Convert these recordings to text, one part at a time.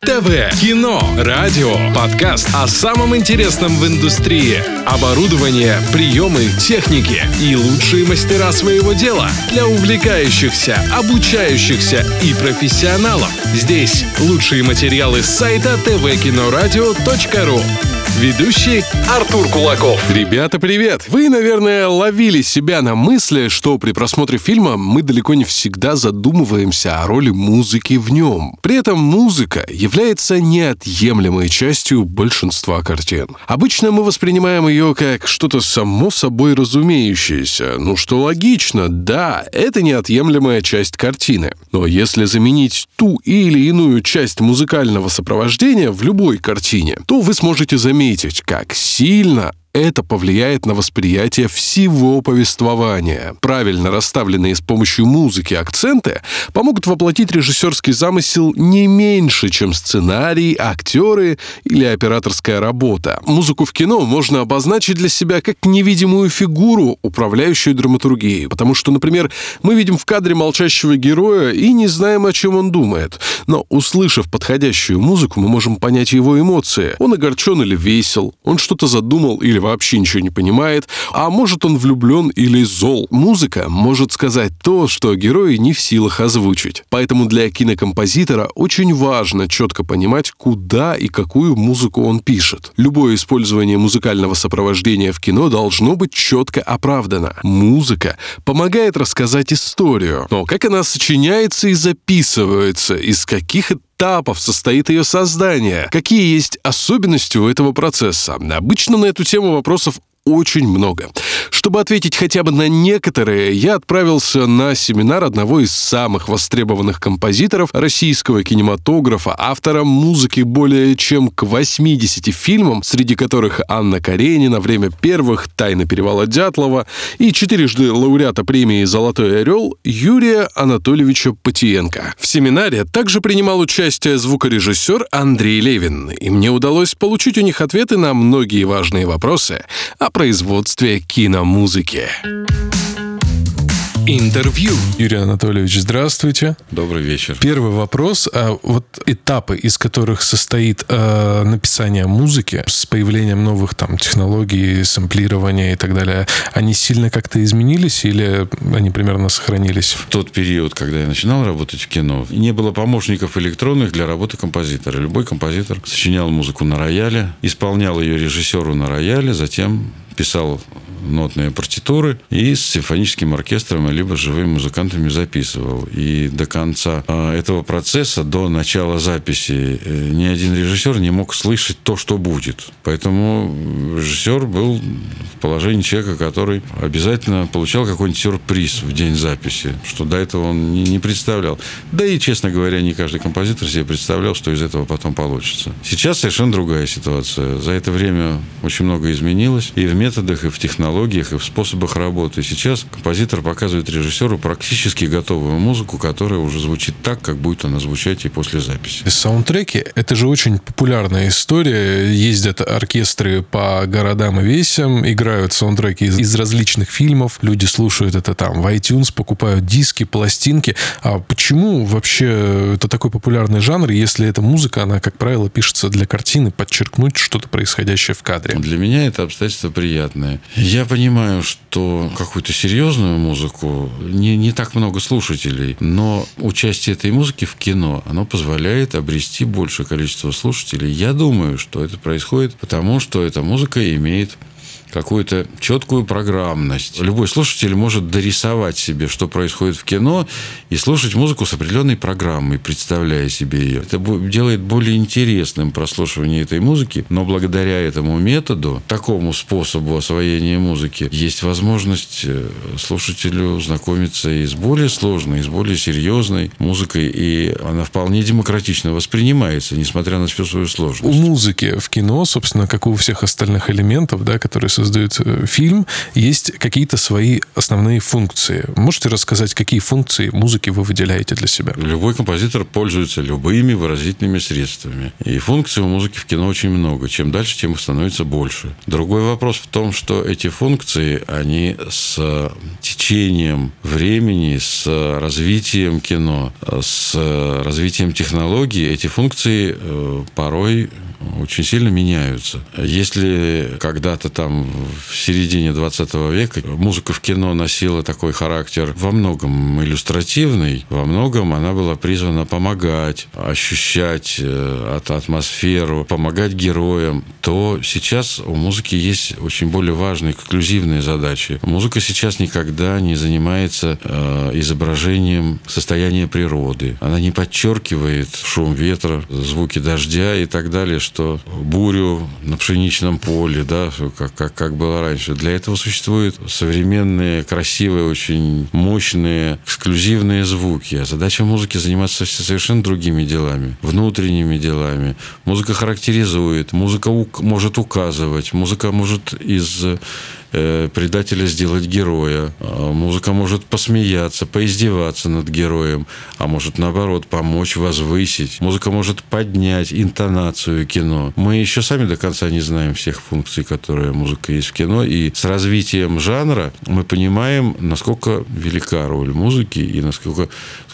ТВ, кино, радио, подкаст о самом интересном в индустрии. Оборудование, приемы, техники и лучшие мастера своего дела для увлекающихся, обучающихся и профессионалов. Здесь лучшие материалы с сайта tvkinoradio.ru. Ведущий Артур Кулаков. Ребята, привет! Вы, наверное, ловили себя на мысли, что при просмотре фильма мы далеко не всегда задумываемся о роли музыки в нем. При этом музыка является неотъемлемой частью большинства картин. Обычно мы воспринимаем ее как что-то само собой разумеющееся. Ну что логично, да, это неотъемлемая часть картины. Но если заменить ту или иную часть музыкального сопровождения в любой картине, то вы сможете заметить, заметить, как сильно это повлияет на восприятие всего повествования. Правильно расставленные с помощью музыки акценты помогут воплотить режиссерский замысел не меньше, чем сценарий, актеры или операторская работа. Музыку в кино можно обозначить для себя как невидимую фигуру, управляющую драматургией, потому что, например, мы видим в кадре молчащего героя и не знаем, о чем он думает. Но, услышав подходящую музыку, мы можем понять его эмоции. Он огорчен или весел, он что-то задумал или вообще ничего не понимает, а может он влюблен или зол. Музыка может сказать то, что герои не в силах озвучить. Поэтому для кинокомпозитора очень важно четко понимать, куда и какую музыку он пишет. Любое использование музыкального сопровождения в кино должно быть четко оправдано. Музыка помогает рассказать историю. Но как она сочиняется и записывается, из каких этапов состоит ее создание? Какие есть особенности у этого процесса? Обычно на эту тему вопросов очень много. Чтобы ответить хотя бы на некоторые, я отправился на семинар одного из самых востребованных композиторов российского кинематографа, автора музыки более чем к 80 фильмам, среди которых Анна Каренина, «Время первых», «Тайна перевала Дятлова» и четырежды лауреата премии «Золотой орел» Юрия Анатольевича Патиенко. В семинаре также принимал участие звукорежиссер Андрей Левин, и мне удалось получить у них ответы на многие важные вопросы о производстве киномузыки. Интервью. Юрий Анатольевич, здравствуйте. Добрый вечер. Первый вопрос. А вот этапы, из которых состоит э, написание музыки с появлением новых там технологий, сэмплирования и так далее, они сильно как-то изменились или они примерно сохранились? В тот период, когда я начинал работать в кино, не было помощников электронных для работы композитора. Любой композитор сочинял музыку на рояле, исполнял ее режиссеру на рояле, затем писал нотные партитуры и с симфоническим оркестром либо живыми музыкантами записывал. И до конца а, этого процесса, до начала записи, э, ни один режиссер не мог слышать то, что будет. Поэтому режиссер был в положении человека, который обязательно получал какой-нибудь сюрприз в день записи, что до этого он не представлял. Да и, честно говоря, не каждый композитор себе представлял, что из этого потом получится. Сейчас совершенно другая ситуация. За это время очень много изменилось и в методах, и в технологиях технологиях и в способах работы. Сейчас композитор показывает режиссеру практически готовую музыку, которая уже звучит так, как будет она звучать и после записи. Саундтреки — это же очень популярная история. Ездят оркестры по городам и весям, играют саундтреки из, из различных фильмов, люди слушают это там в iTunes, покупают диски, пластинки. А почему вообще это такой популярный жанр, если эта музыка, она, как правило, пишется для картины, подчеркнуть что-то происходящее в кадре? Для меня это обстоятельство приятное. Я понимаю, что какую-то серьезную музыку не, не так много слушателей, но участие этой музыки в кино, оно позволяет обрести большее количество слушателей. Я думаю, что это происходит потому, что эта музыка имеет какую-то четкую программность. Любой слушатель может дорисовать себе, что происходит в кино, и слушать музыку с определенной программой, представляя себе ее. Это делает более интересным прослушивание этой музыки, но благодаря этому методу, такому способу освоения музыки, есть возможность э, слушателю знакомиться и с более сложной, и с более серьезной музыкой, и она вполне демократично воспринимается, несмотря на всю свою сложность. У музыки в кино, собственно, как у всех остальных элементов, да, которые создает э, фильм, есть какие-то свои основные функции. Можете рассказать, какие функции музыки вы выделяете для себя? Любой композитор пользуется любыми выразительными средствами. И функций у музыки в кино очень много. Чем дальше, тем их становится больше. Другой вопрос в том, что эти функции, они с течением времени, с развитием кино, с развитием технологий, эти функции э, порой очень сильно меняются. Если когда-то там в середине 20 века музыка в кино носила такой характер во многом иллюстративный, во многом она была призвана помогать, ощущать э, атмосферу, помогать героям, то сейчас у музыки есть очень более важные эксклюзивные задачи. Музыка сейчас никогда не занимается э, изображением состояния природы. Она не подчеркивает шум ветра, звуки дождя и так далее, что бурю на пшеничном поле, да, как, как, как было раньше. Для этого существуют современные, красивые, очень мощные, эксклюзивные звуки. А задача музыки заниматься совершенно другими делами, внутренними делами. Музыка характеризует, музыка может указывать, музыка может из предателя сделать героя. А музыка может посмеяться, поиздеваться над героем, а может, наоборот, помочь возвысить. Музыка может поднять интонацию кино. Мы еще сами до конца не знаем всех функций, которые музыка есть в кино, и с развитием жанра мы понимаем, насколько велика роль музыки и насколько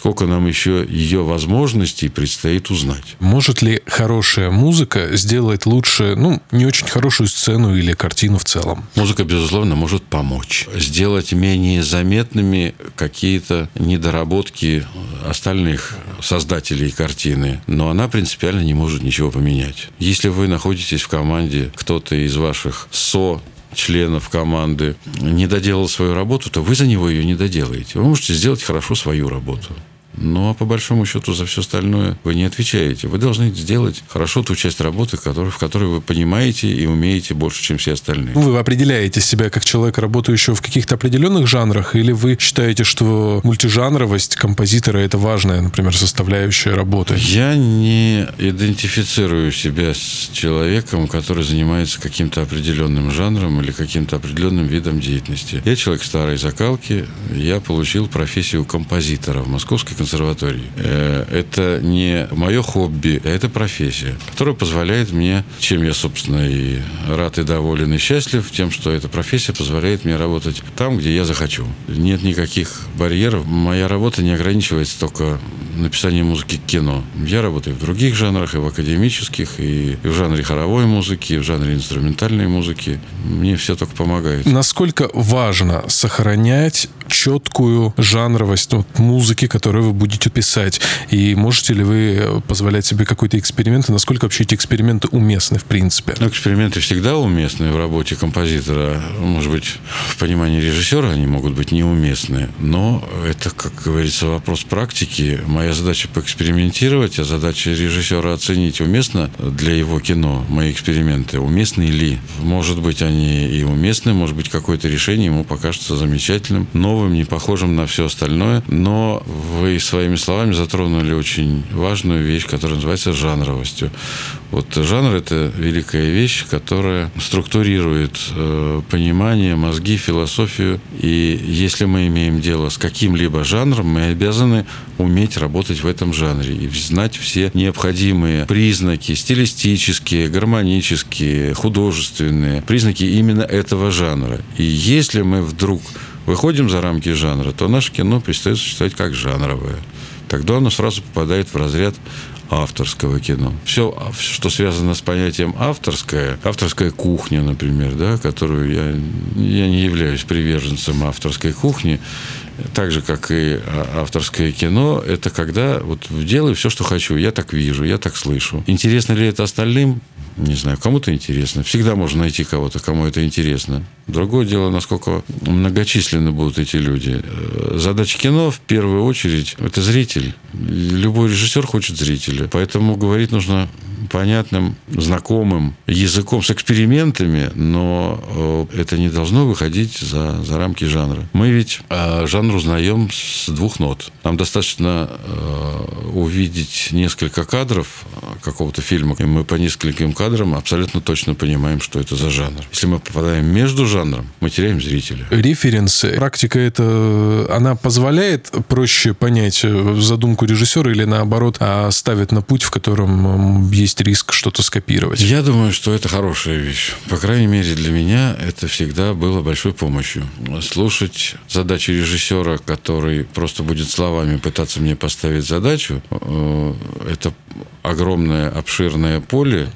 сколько нам еще ее возможностей предстоит узнать. Может ли хорошая музыка сделать лучше, ну, не очень хорошую сцену или картину в целом? Музыка, безусловно, может помочь. Сделать менее заметными какие-то недоработки остальных создателей картины. Но она принципиально не может ничего поменять. Если вы находитесь в команде, кто-то из ваших со членов команды не доделал свою работу, то вы за него ее не доделаете. Вы можете сделать хорошо свою работу. Ну, а по большому счету за все остальное вы не отвечаете. Вы должны сделать хорошо ту часть работы, в которой вы понимаете и умеете больше, чем все остальные. Вы определяете себя как человек, работающего в каких-то определенных жанрах, или вы считаете, что мультижанровость композитора – это важная, например, составляющая работы? Я не идентифицирую себя с человеком, который занимается каким-то определенным жанром или каким-то определенным видом деятельности. Я человек старой закалки, я получил профессию композитора в Московской консерватории. Э, это не мое хобби, а это профессия, которая позволяет мне, чем я, собственно, и рад, и доволен, и счастлив, тем, что эта профессия позволяет мне работать там, где я захочу. Нет никаких барьеров. Моя работа не ограничивается только написанием музыки к кино. Я работаю в других жанрах, и в академических, и в жанре хоровой музыки, и в жанре инструментальной музыки. Мне все только помогает. Насколько важно сохранять четкую жанровость вот, музыки, которую вы будете писать? И можете ли вы позволять себе какой-то эксперимент? И насколько вообще эти эксперименты уместны, в принципе? Ну, эксперименты всегда уместны в работе композитора. Может быть, в понимании режиссера они могут быть неуместны. Но это, как говорится, вопрос практики. Моя задача поэкспериментировать, а задача режиссера оценить, уместно для его кино мои эксперименты, уместны ли. Может быть, они и уместны, может быть, какое-то решение ему покажется замечательным, новым, не похожим на все остальное. Но вы своими словами затронули очень важную вещь, которая называется жанровостью. Вот жанр – это великая вещь, которая структурирует э, понимание, мозги, философию. И если мы имеем дело с каким-либо жанром, мы обязаны уметь работать в этом жанре и знать все необходимые признаки стилистические, гармонические, художественные, признаки именно этого жанра. И если мы вдруг выходим за рамки жанра, то наше кино перестает существовать как жанровое. Тогда оно сразу попадает в разряд авторского кино. Все, что связано с понятием авторское, авторская кухня, например, да, которую я, я не являюсь приверженцем авторской кухни, так же, как и а, авторское кино, это когда вот делаю все, что хочу. Я так вижу, я так слышу. Интересно ли это остальным? Не знаю, кому-то интересно. Всегда можно найти кого-то, кому это интересно. Другое дело, насколько многочисленны будут эти люди. Э, задача кино, в первую очередь, это зритель. Любой режиссер хочет зрителя. Поэтому говорить нужно понятным, знакомым языком с экспериментами, но э, это не должно выходить за, за рамки жанра. Мы ведь э, жанр узнаем с двух нот. Нам достаточно э, увидеть несколько кадров какого-то фильма, и мы по нескольким кадрам абсолютно точно понимаем, что это за жанр. Если мы попадаем между жанром, мы теряем зрителя. Референсы. Практика это, она позволяет проще понять задумку режиссера или наоборот а ставит на путь, в котором есть риск что-то скопировать? Я думаю, что это хорошая вещь. По крайней мере, для меня это всегда было большой помощью. Слушать задачи режиссера, который просто будет словами пытаться мне поставить задачу, э, это огромное обширное поле,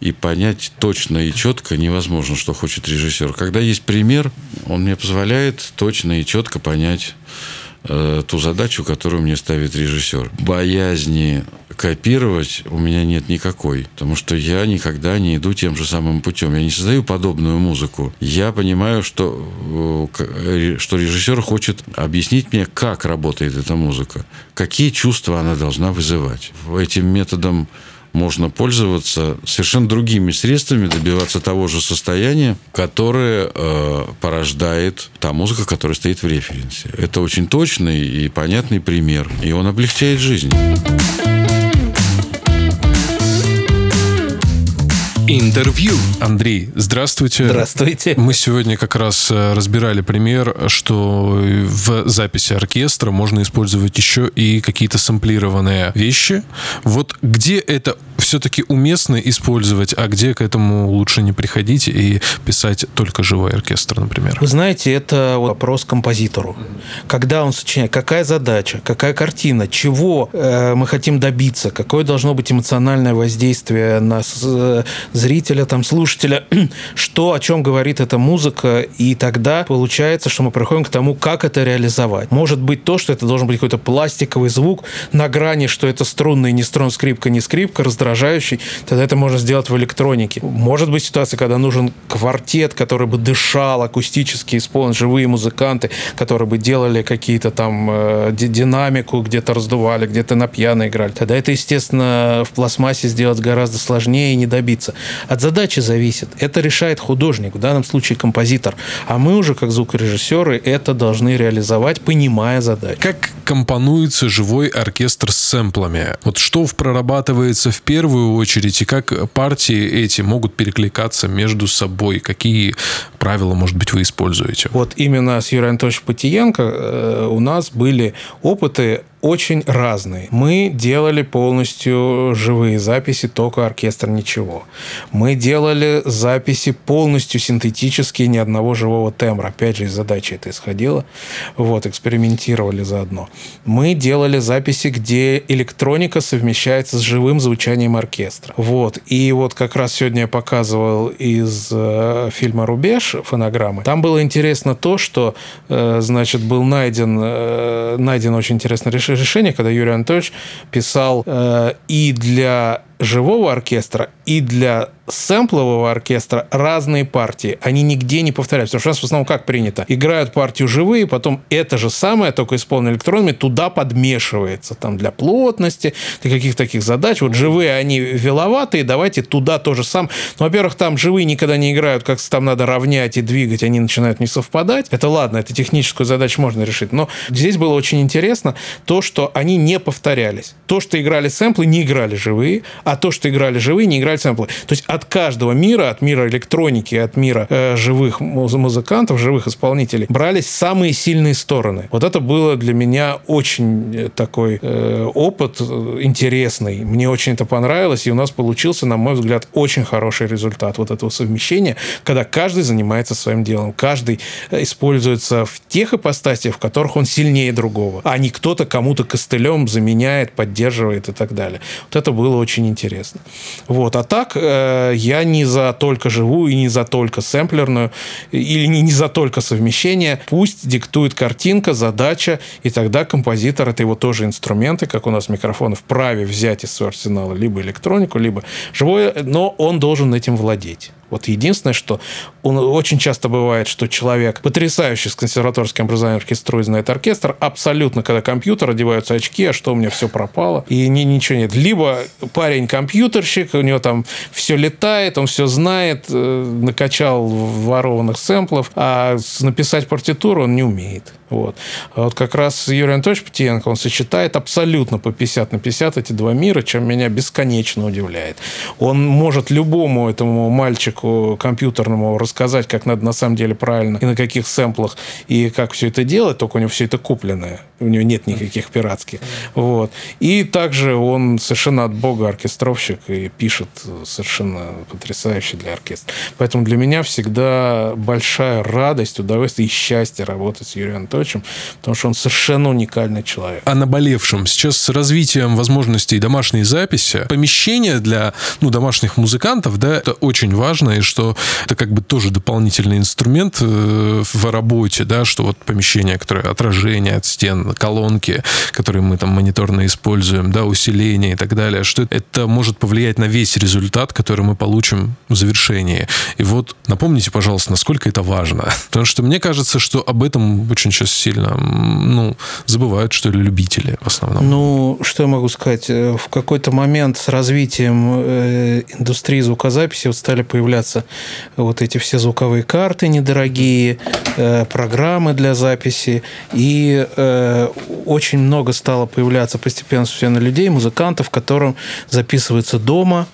и понять точно и четко невозможно, что хочет режиссер. Когда есть пример, он мне позволяет точно и четко понять э, ту задачу, которую мне ставит режиссер. Боязни копировать у меня нет никакой, потому что я никогда не иду тем же самым путем. Я не создаю подобную музыку. Я понимаю, что, э, что режиссер хочет объяснить мне, как работает эта музыка, какие чувства она должна вызывать. Этим методом можно пользоваться совершенно другими средствами, добиваться того же состояния, которое э, порождает та музыка, которая стоит в референсе. Это очень точный и понятный пример, и он облегчает жизнь. Интервью. Андрей, здравствуйте. Здравствуйте. Мы сегодня как раз э, разбирали пример, что в записи оркестра можно использовать еще и какие-то сэмплированные вещи. Вот где это все-таки уместно использовать, а где к этому лучше не приходить и писать только живой оркестр, например? Вы знаете, это вопрос композитору. Когда он сочиняет, какая задача, какая картина, чего э, мы хотим добиться, какое должно быть эмоциональное воздействие на э, зрителя, там, слушателя, что, о чем говорит эта музыка, и тогда получается, что мы приходим к тому, как это реализовать. Может быть то, что это должен быть какой-то пластиковый звук на грани, что это струнный, не струн, скрипка, не скрипка, раздражающий, тогда это можно сделать в электронике. Может быть ситуация, когда нужен квартет, который бы дышал, акустически исполнен, живые музыканты, которые бы делали какие-то там э, динамику, где-то раздували, где-то на пьяно играли. Тогда это, естественно, в пластмассе сделать гораздо сложнее и не добиться. От задачи зависит. Это решает художник, в данном случае композитор. А мы уже, как звукорежиссеры, это должны реализовать, понимая задачу. Как компонуется живой оркестр с сэмплами? Вот что прорабатывается в первую очередь, и как партии эти могут перекликаться между собой? Какие правила, может быть, вы используете? Вот именно с Юрием Анатольевичем Патиенко э, у нас были опыты очень разные. Мы делали полностью живые записи, только оркестр ничего. Мы делали записи полностью синтетические, ни одного живого тембра. Опять же, из задачи это исходило. Вот, экспериментировали заодно. Мы делали записи, где электроника совмещается с живым звучанием оркестра. Вот. И вот как раз сегодня я показывал из э, фильма «Рубеж» фонограммы. Там было интересно то, что, э, значит, был найден, э, найден очень интересное решение решение, когда Юрий Анатольевич писал э, и для живого оркестра, и для сэмплового оркестра разные партии. Они нигде не повторяются. Потому что у нас в основном как принято? Играют партию живые, потом это же самое, только исполнено электронами, туда подмешивается. Там для плотности, для каких-то таких задач. Вот живые, они веловатые, давайте туда тоже сам. Ну, во-первых, там живые никогда не играют, как там надо равнять и двигать, они начинают не совпадать. Это ладно, это техническую задачу можно решить. Но здесь было очень интересно то, что они не повторялись. То, что играли сэмплы, не играли живые, а то, что играли живые, не играли сэмплы. То есть от каждого мира, от мира электроники, от мира э, живых музыкантов, живых исполнителей, брались самые сильные стороны. Вот это было для меня очень э, такой э, опыт э, интересный. Мне очень это понравилось, и у нас получился, на мой взгляд, очень хороший результат вот этого совмещения, когда каждый занимается своим делом, каждый э, используется в тех ипостасиях, в которых он сильнее другого, а не кто-то кому-то костылем заменяет, поддерживает и так далее. Вот это было очень интересно. Вот. А так э, я не за только живую и не за только сэмплерную, или не, не за только совмещение. Пусть диктует картинка, задача, и тогда композитор, это его тоже инструменты, как у нас микрофоны, вправе взять из своего арсенала либо электронику, либо живое, но он должен этим владеть. Вот единственное, что он, очень часто бывает, что человек, потрясающий с консерваторским образованием оркеструет, знает оркестр, абсолютно, когда компьютер, одеваются очки, а что у меня все пропало, и ни, ничего нет. Либо парень компьютерщик, у него там все летает, он все знает, э, накачал ворованных сэмплов, а написать партитуру он не умеет. Вот. А вот как раз Юрий Анатольевич Птиенко, он сочетает абсолютно по 50 на 50 эти два мира, чем меня бесконечно удивляет. Он может любому этому мальчику компьютерному рассказать, как надо на самом деле правильно, и на каких сэмплах, и как все это делать, только у него все это купленное. У него нет никаких пиратских. Вот. И также он совершенно от бога оркестровщик и пишет совершенно потрясающе для оркестра. Поэтому для меня всегда большая радость, удовольствие и счастье работать с Юрием Анатольевичем Анатольевичем, потому что он совершенно уникальный человек. О наболевшем. Сейчас с развитием возможностей домашней записи, помещение для ну, домашних музыкантов, да, это очень важно, и что это как бы тоже дополнительный инструмент э, в работе, да, что вот помещение, которое отражение от стен, колонки, которые мы там мониторно используем, да, усиление и так далее, что это может повлиять на весь результат, который мы получим в завершении. И вот напомните, пожалуйста, насколько это важно. Потому что мне кажется, что об этом очень сейчас сильно ну, забывают, что ли, любители в основном. Ну, что я могу сказать? Э, в какой-то момент с развитием э, индустрии звукозаписи вот стали появляться вот эти все звуковые карты недорогие, э, программы для записи, и очень много стало появляться постепенно людей, музыкантов, которым записываются дома,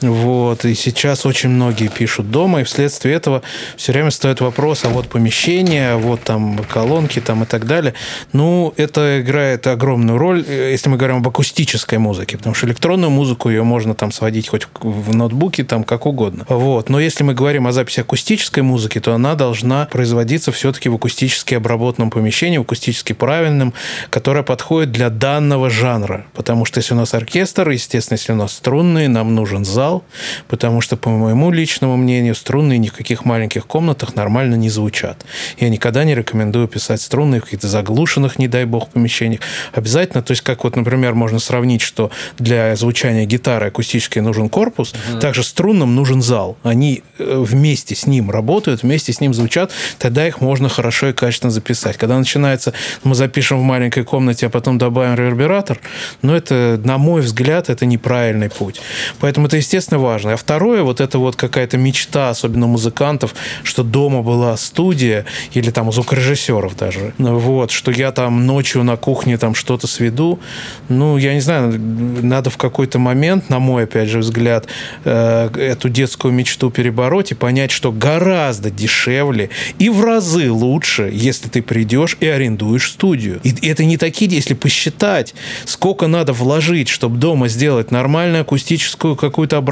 вот. И сейчас очень многие пишут дома, и вследствие этого все время стоит вопрос, а вот помещение, а вот там колонки там и так далее. Ну, это играет огромную роль, если мы говорим об акустической музыке, потому что электронную музыку ее можно там сводить хоть в ноутбуке, там как угодно. Вот. Но если мы говорим о записи акустической музыки, то она должна производиться все-таки в акустически обработанном помещении, в акустически правильном, которое подходит для данного жанра. Потому что если у нас оркестр, естественно, если у нас струнные, нам нужен зал, зал, потому что, по моему личному мнению, струнные ни в каких маленьких комнатах нормально не звучат. Я никогда не рекомендую писать струнные в каких-то заглушенных, не дай бог, помещениях. Обязательно, то есть, как вот, например, можно сравнить, что для звучания гитары акустической нужен корпус, угу. также струнным нужен зал. Они э, вместе с ним работают, вместе с ним звучат, тогда их можно хорошо и качественно записать. Когда начинается, мы запишем в маленькой комнате, а потом добавим ревербератор, ну, это, на мой взгляд, это неправильный путь. Поэтому это, естественно, естественно, важно. А второе, вот это вот какая-то мечта, особенно музыкантов, что дома была студия, или там звукорежиссеров даже, вот, что я там ночью на кухне там что-то сведу. Ну, я не знаю, надо в какой-то момент, на мой, опять же, взгляд, э, эту детскую мечту перебороть и понять, что гораздо дешевле и в разы лучше, если ты придешь и арендуешь студию. И это не такие, если посчитать, сколько надо вложить, чтобы дома сделать нормальную акустическую какую-то обработку,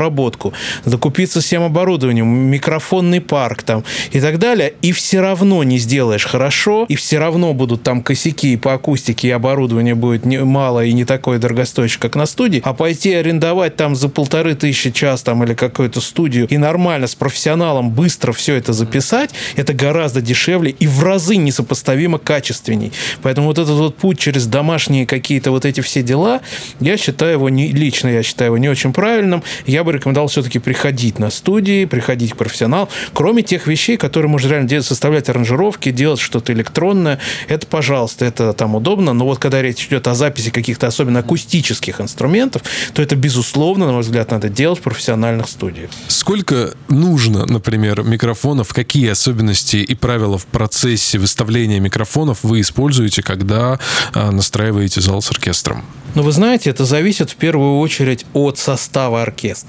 закупиться всем оборудованием, микрофонный парк там и так далее, и все равно не сделаешь хорошо, и все равно будут там косяки по акустике, и оборудование будет не, мало и не такое дорогостоящее, как на студии, а пойти арендовать там за полторы тысячи час там или какую-то студию и нормально с профессионалом быстро все это записать, это гораздо дешевле и в разы несопоставимо качественней. Поэтому вот этот вот путь через домашние какие-то вот эти все дела, я считаю его не, лично я считаю его не очень правильным. Я бы бы рекомендовал все-таки приходить на студии, приходить к профессионалу. Кроме тех вещей, которые можно реально делать, составлять аранжировки, делать что-то электронное, это, пожалуйста, это там удобно. Но вот когда речь идет о записи каких-то особенно акустических инструментов, то это, безусловно, на мой взгляд, надо делать в профессиональных студиях. Сколько нужно, например, микрофонов? Какие особенности и правила в процессе выставления микрофонов вы используете, когда а, настраиваете зал с оркестром? Ну, вы знаете, это зависит в первую очередь от состава оркестра.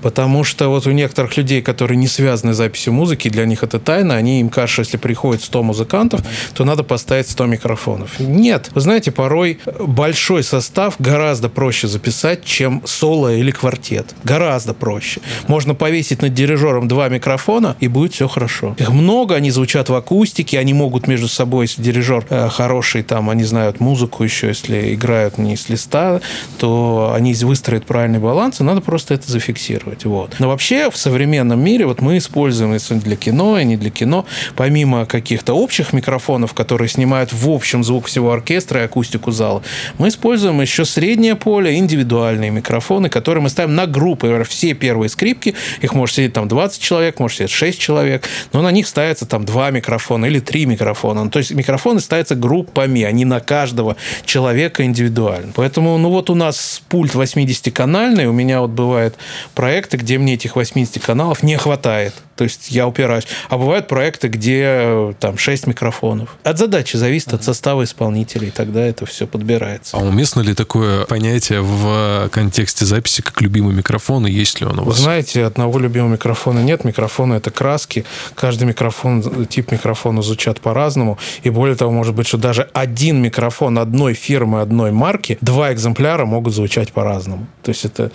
Потому что вот у некоторых людей, которые не связаны с записью музыки, для них это тайна, они им кажется, если приходит 100 музыкантов, то надо поставить 100 микрофонов. Нет. Вы знаете, порой большой состав гораздо проще записать, чем соло или квартет. Гораздо проще. Можно повесить над дирижером два микрофона, и будет все хорошо. Их много, они звучат в акустике, они могут между собой, если дирижер э, хороший, там, они знают музыку еще, если играют не с листа, то они выстроят правильный баланс, и надо просто это зафиксировать. Вот. Но вообще в современном мире вот мы используем, если для кино и не для кино, помимо каких-то общих микрофонов, которые снимают в общем звук всего оркестра и акустику зала, мы используем еще среднее поле, индивидуальные микрофоны, которые мы ставим на группы. Все первые скрипки, их может сидеть там 20 человек, может сидеть 6 человек, но на них ставится там два микрофона или три микрофона. То есть микрофоны ставятся группами, а не на каждого человека индивидуально. Поэтому, ну вот у нас пульт 80-канальный, у меня вот бывают проекты, где мне этих 80 каналов не хватает. То есть я упираюсь. А бывают проекты, где э, там 6 микрофонов. От задачи зависит, от состава исполнителей. Тогда это все подбирается. А уместно ли такое понятие в контексте записи, как любимый микрофон, и есть ли он у вас? Вы знаете, одного любимого микрофона нет. Микрофоны – это краски. Каждый микрофон, тип микрофона звучат по-разному. И более того, может быть, что даже один микрофон одной фирмы, одной марки, два экземпляра могут звучать по-разному. То есть это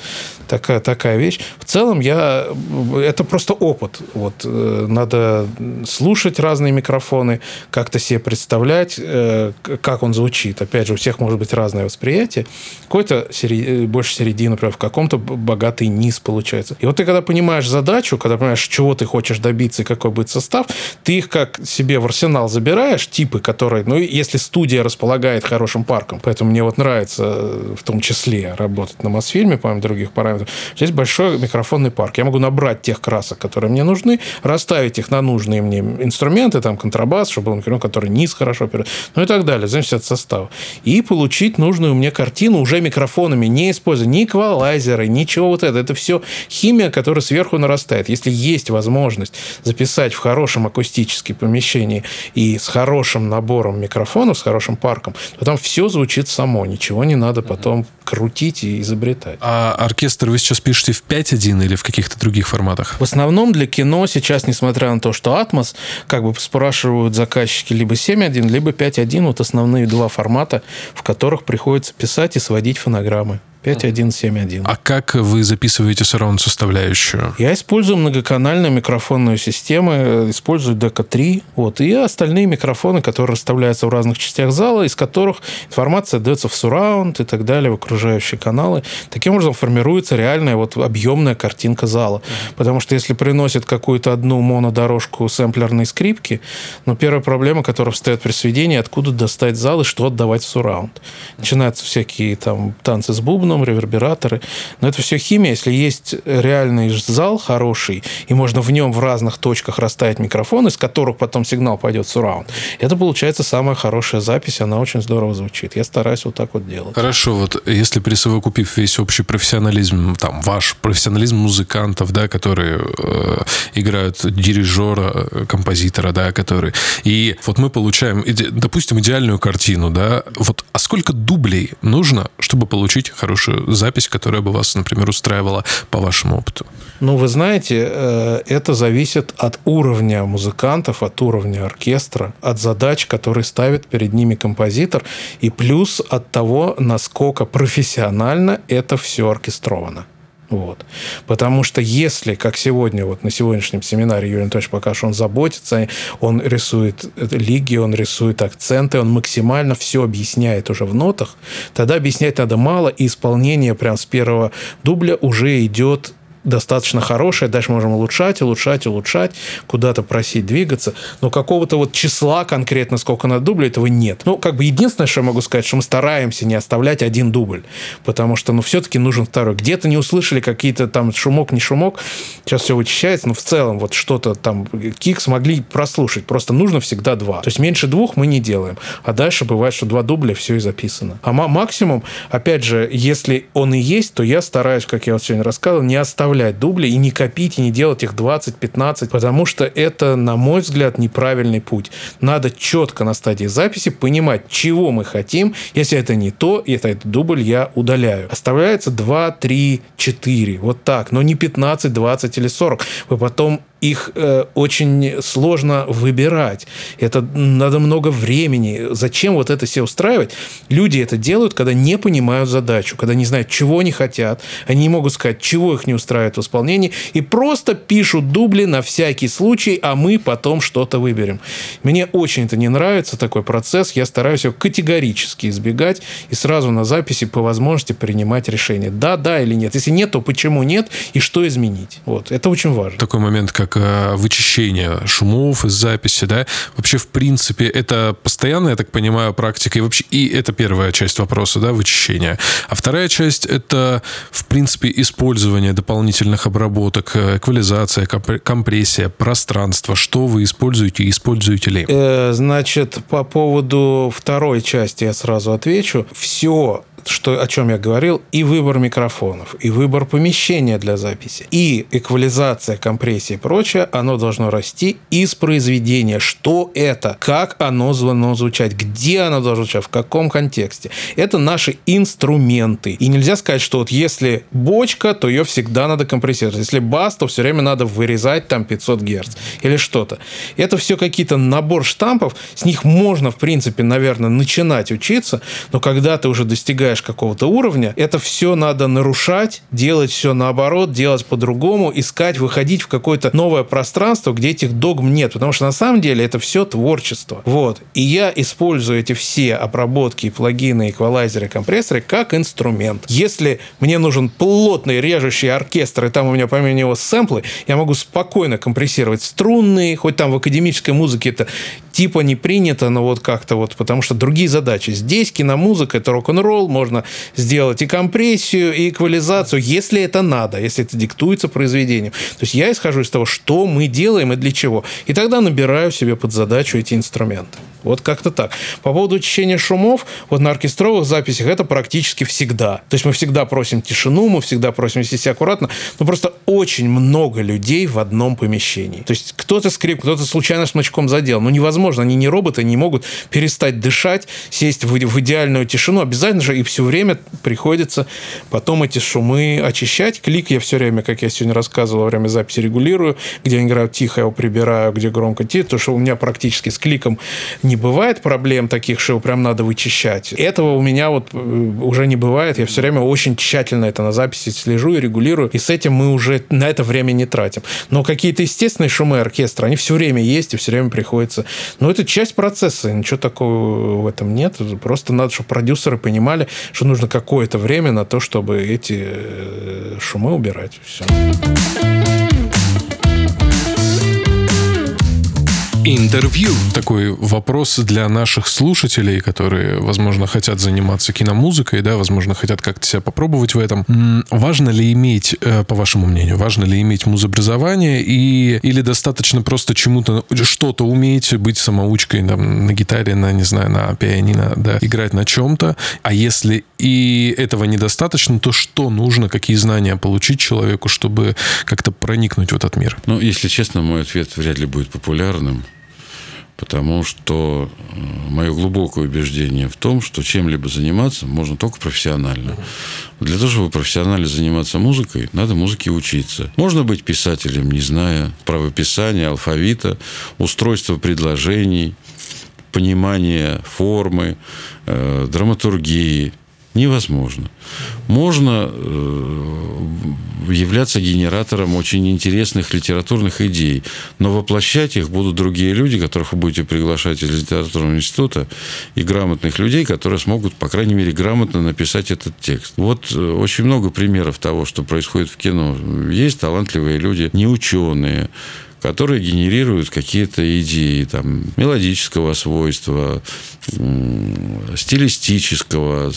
такая, такая вещь. В целом я... Это просто опыт. Вот, э, надо слушать разные микрофоны, как-то себе представлять, э, как он звучит. Опять же, у всех может быть разное восприятие. Какой-то серед... больше середины, например, в каком-то богатый низ получается. И вот ты когда понимаешь задачу, когда понимаешь, чего ты хочешь добиться и какой будет состав, ты их как себе в арсенал забираешь, типы, которые... Ну, если студия располагает хорошим парком, поэтому мне вот нравится э, в том числе работать на Мосфильме, помимо других параметров. Здесь большой микрофонный парк. Я могу набрать тех красок, которые мне нужны, нужны, расставить их на нужные мне инструменты, там контрабас, чтобы он, ну, который низ хорошо, ну и так далее, зависит от состава. И получить нужную мне картину уже микрофонами, не используя ни эквалайзеры, ничего вот это. Это все химия, которая сверху нарастает. Если есть возможность записать в хорошем акустическом помещении и с хорошим набором микрофонов, с хорошим парком, то там все звучит само, ничего не надо потом крутить и изобретать. А оркестр вы сейчас пишете в 5.1 или в каких-то других форматах? В основном для кино сейчас, несмотря на то, что Атмос, как бы спрашивают заказчики либо 7.1, либо 5.1, вот основные два формата, в которых приходится писать и сводить фонограммы. 5.1.7.1. А как вы записываете сараунд составляющую? Я использую многоканальную микрофонную систему, использую DK3, вот, и остальные микрофоны, которые расставляются в разных частях зала, из которых информация дается в сураунд и так далее, в окружающие каналы. Таким образом формируется реальная вот объемная картинка зала. Потому что если приносит какую-то одну монодорожку сэмплерной скрипки, ну, первая проблема, которая встает при сведении, откуда достать зал и что отдавать в сураунд. Начинаются всякие там танцы с бубном, бубном, ревербераторы. Но это все химия. Если есть реальный зал хороший, и можно в нем в разных точках расставить микрофон, из которых потом сигнал пойдет в сураунд, это получается самая хорошая запись, она очень здорово звучит. Я стараюсь вот так вот делать. Хорошо, вот если присовокупив весь общий профессионализм, там, ваш профессионализм музыкантов, да, которые э, играют дирижера, композитора, да, которые... И вот мы получаем, допустим, идеальную картину, да, вот, а сколько дублей нужно, чтобы получить хорошую хорошую запись, которая бы вас, например, устраивала по вашему опыту? Ну, вы знаете, э, это зависит от уровня музыкантов, от уровня оркестра, от задач, которые ставит перед ними композитор, и плюс от того, насколько профессионально это все оркестровано. Вот. Потому что если, как сегодня, вот на сегодняшнем семинаре Юрий Анатольевич покажет, он заботится, он рисует лиги, он рисует акценты, он максимально все объясняет уже в нотах, тогда объяснять надо мало, и исполнение прям с первого дубля уже идет достаточно хорошая, дальше можем улучшать, улучшать, улучшать, куда-то просить двигаться, но какого-то вот числа конкретно, сколько на дубле, этого нет. Ну, как бы единственное, что я могу сказать, что мы стараемся не оставлять один дубль, потому что, ну, все-таки нужен второй. Где-то не услышали какие-то там шумок, не шумок, сейчас все вычищается, но в целом вот что-то там кик смогли прослушать, просто нужно всегда два. То есть меньше двух мы не делаем, а дальше бывает, что два дубля, все и записано. А максимум, опять же, если он и есть, то я стараюсь, как я вот сегодня рассказывал, не оставлять оставлять дубли и не копить, и не делать их 20-15, потому что это, на мой взгляд, неправильный путь. Надо четко на стадии записи понимать, чего мы хотим. Если это не то, если это дубль, я удаляю. Оставляется 2, 3, 4. Вот так. Но не 15, 20 или 40. Вы потом их э, очень сложно выбирать. Это надо много времени. Зачем вот это все устраивать? Люди это делают, когда не понимают задачу, когда не знают, чего они хотят. Они не могут сказать, чего их не устраивает в исполнении. И просто пишут дубли на всякий случай, а мы потом что-то выберем. Мне очень это не нравится, такой процесс. Я стараюсь его категорически избегать и сразу на записи по возможности принимать решение. Да, да или нет. Если нет, то почему нет и что изменить. Вот. Это очень важно. Такой момент, как э, вычищение шумов из записи, да, вообще, в принципе, это постоянная, я так понимаю, практика, и вообще, и это первая часть вопроса, да, вычищение. А вторая часть — это, в принципе, использование дополнительных обработок, э, эквализация, компрессия, пространство. Что вы используете и используете ли? Э, значит, по поводу второй части я сразу отвечу. Все что, о чем я говорил, и выбор микрофонов, и выбор помещения для записи, и эквализация, компрессия и прочее, оно должно расти из произведения. Что это? Как оно должно звучать? Где оно должно звучать? В каком контексте? Это наши инструменты. И нельзя сказать, что вот если бочка, то ее всегда надо компрессировать. Если бас, то все время надо вырезать там 500 Гц или что-то. Это все какие-то набор штампов. С них можно, в принципе, наверное, начинать учиться, но когда ты уже достигаешь достигаешь какого-то уровня, это все надо нарушать, делать все наоборот, делать по-другому, искать, выходить в какое-то новое пространство, где этих догм нет. Потому что на самом деле это все творчество. Вот. И я использую эти все обработки, плагины, эквалайзеры, компрессоры как инструмент. Если мне нужен плотный режущий оркестр, и там у меня помимо него сэмплы, я могу спокойно компрессировать струнные, хоть там в академической музыке это типа не принято, но вот как-то вот, потому что другие задачи. Здесь киномузыка, это рок-н-ролл, можно сделать и компрессию, и эквализацию, если это надо, если это диктуется произведением. То есть я исхожу из того, что мы делаем и для чего. И тогда набираю себе под задачу эти инструменты. Вот как-то так. По поводу очищения шумов, вот на оркестровых записях это практически всегда. То есть мы всегда просим тишину, мы всегда просим вести себя аккуратно, но просто очень много людей в одном помещении. То есть кто-то скрип, кто-то случайно смычком задел. Ну, невозможно, они не роботы, не могут перестать дышать, сесть в, в идеальную тишину. Обязательно же и все время приходится потом эти шумы очищать. Клик я все время, как я сегодня рассказывал, во время записи регулирую, где они играют тихо, я его прибираю, где громко тихо, потому что у меня практически с кликом не бывает проблем таких, что прям надо вычищать. Этого у меня вот э, уже не бывает. Я все время очень тщательно это на записи слежу и регулирую. И с этим мы уже на это время не тратим. Но какие-то естественные шумы оркестра, они все время есть и все время приходится. Но это часть процесса. Ничего такого в этом нет. Просто надо, чтобы продюсеры понимали, что нужно какое-то время на то, чтобы эти э, шумы убирать. Все. Интервью. Такой вопрос для наших слушателей, которые, возможно, хотят заниматься киномузыкой, да, возможно, хотят как-то себя попробовать в этом. Важно ли иметь, э, по вашему мнению, важно ли иметь музобразование и, или достаточно просто чему-то, что-то уметь, быть самоучкой там, на гитаре, на, не знаю, на пианино, да, играть на чем-то. А если и этого недостаточно, то что нужно, какие знания получить человеку, чтобы как-то проникнуть в этот мир? Ну, если честно, мой ответ вряд ли будет популярным потому что э, мое глубокое убеждение в том, что чем-либо заниматься можно только профессионально. Для того, чтобы профессионально заниматься музыкой, надо музыке учиться. Можно быть писателем, не зная правописания, алфавита, устройства предложений, понимания формы, э, драматургии, невозможно. Можно э, являться генератором очень интересных литературных идей, но воплощать их будут другие люди, которых вы будете приглашать из литературного института, и грамотных людей, которые смогут, по крайней мере, грамотно написать этот текст. Вот э, очень много примеров того, что происходит в кино. Есть талантливые люди, не ученые, которые генерируют какие-то идеи там, мелодического свойства, стилистического,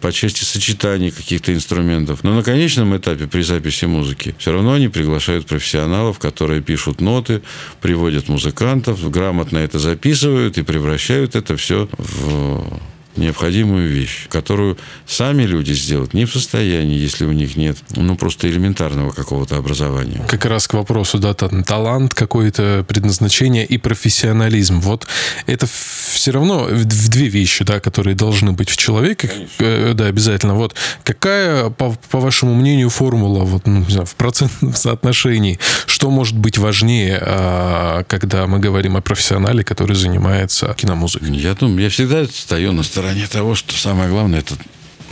по части сочетания каких-то инструментов. Но на конечном этапе при записи музыки все равно они приглашают профессионалов, которые пишут ноты, приводят музыкантов, грамотно это записывают и превращают это все в необходимую вещь, которую сами люди сделать не в состоянии, если у них нет, ну, просто элементарного какого-то образования. Как раз к вопросу, да, там, талант какое-то, предназначение и профессионализм. Вот это все равно в две вещи, да, которые должны быть в человеке. Конечно. Да, обязательно. Вот какая, по, по вашему мнению, формула вот, ну, не знаю, в процентном соотношении? Что может быть важнее, а, когда мы говорим о профессионале, который занимается киномузыкой? Я думаю, я всегда стою на стороне того, что самое главное это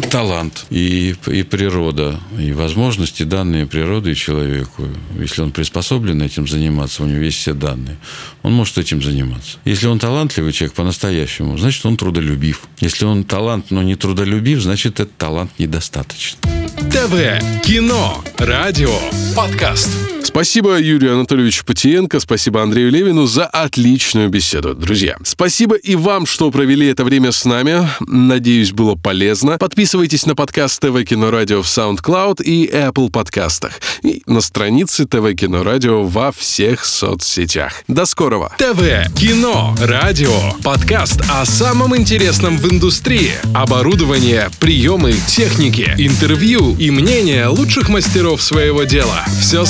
талант и, и природа, и возможности, данные природой человеку. Если он приспособлен этим заниматься, у него есть все данные, он может этим заниматься. Если он талантливый человек по-настоящему, значит, он трудолюбив. Если он талант, но не трудолюбив, значит, этот талант недостаточно. ТВ, кино, радио, подкаст. Спасибо Юрию Анатольевичу Патиенко, спасибо Андрею Левину за отличную беседу, друзья. Спасибо и вам, что провели это время с нами. Надеюсь, было полезно. Подписывайтесь на подкаст ТВ Кино Радио в SoundCloud и Apple подкастах. И на странице ТВ Кино Радио во всех соцсетях. До скорого. ТВ, кино, радио, подкаст о самом интересном в индустрии. Оборудование, приемы, техники, интервью и мнения лучших мастеров своего дела. Все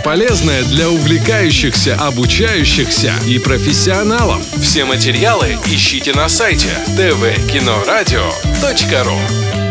самое полезное для увлекающихся, обучающихся и профессионалов. Все материалы ищите на сайте tvkinoradio.ru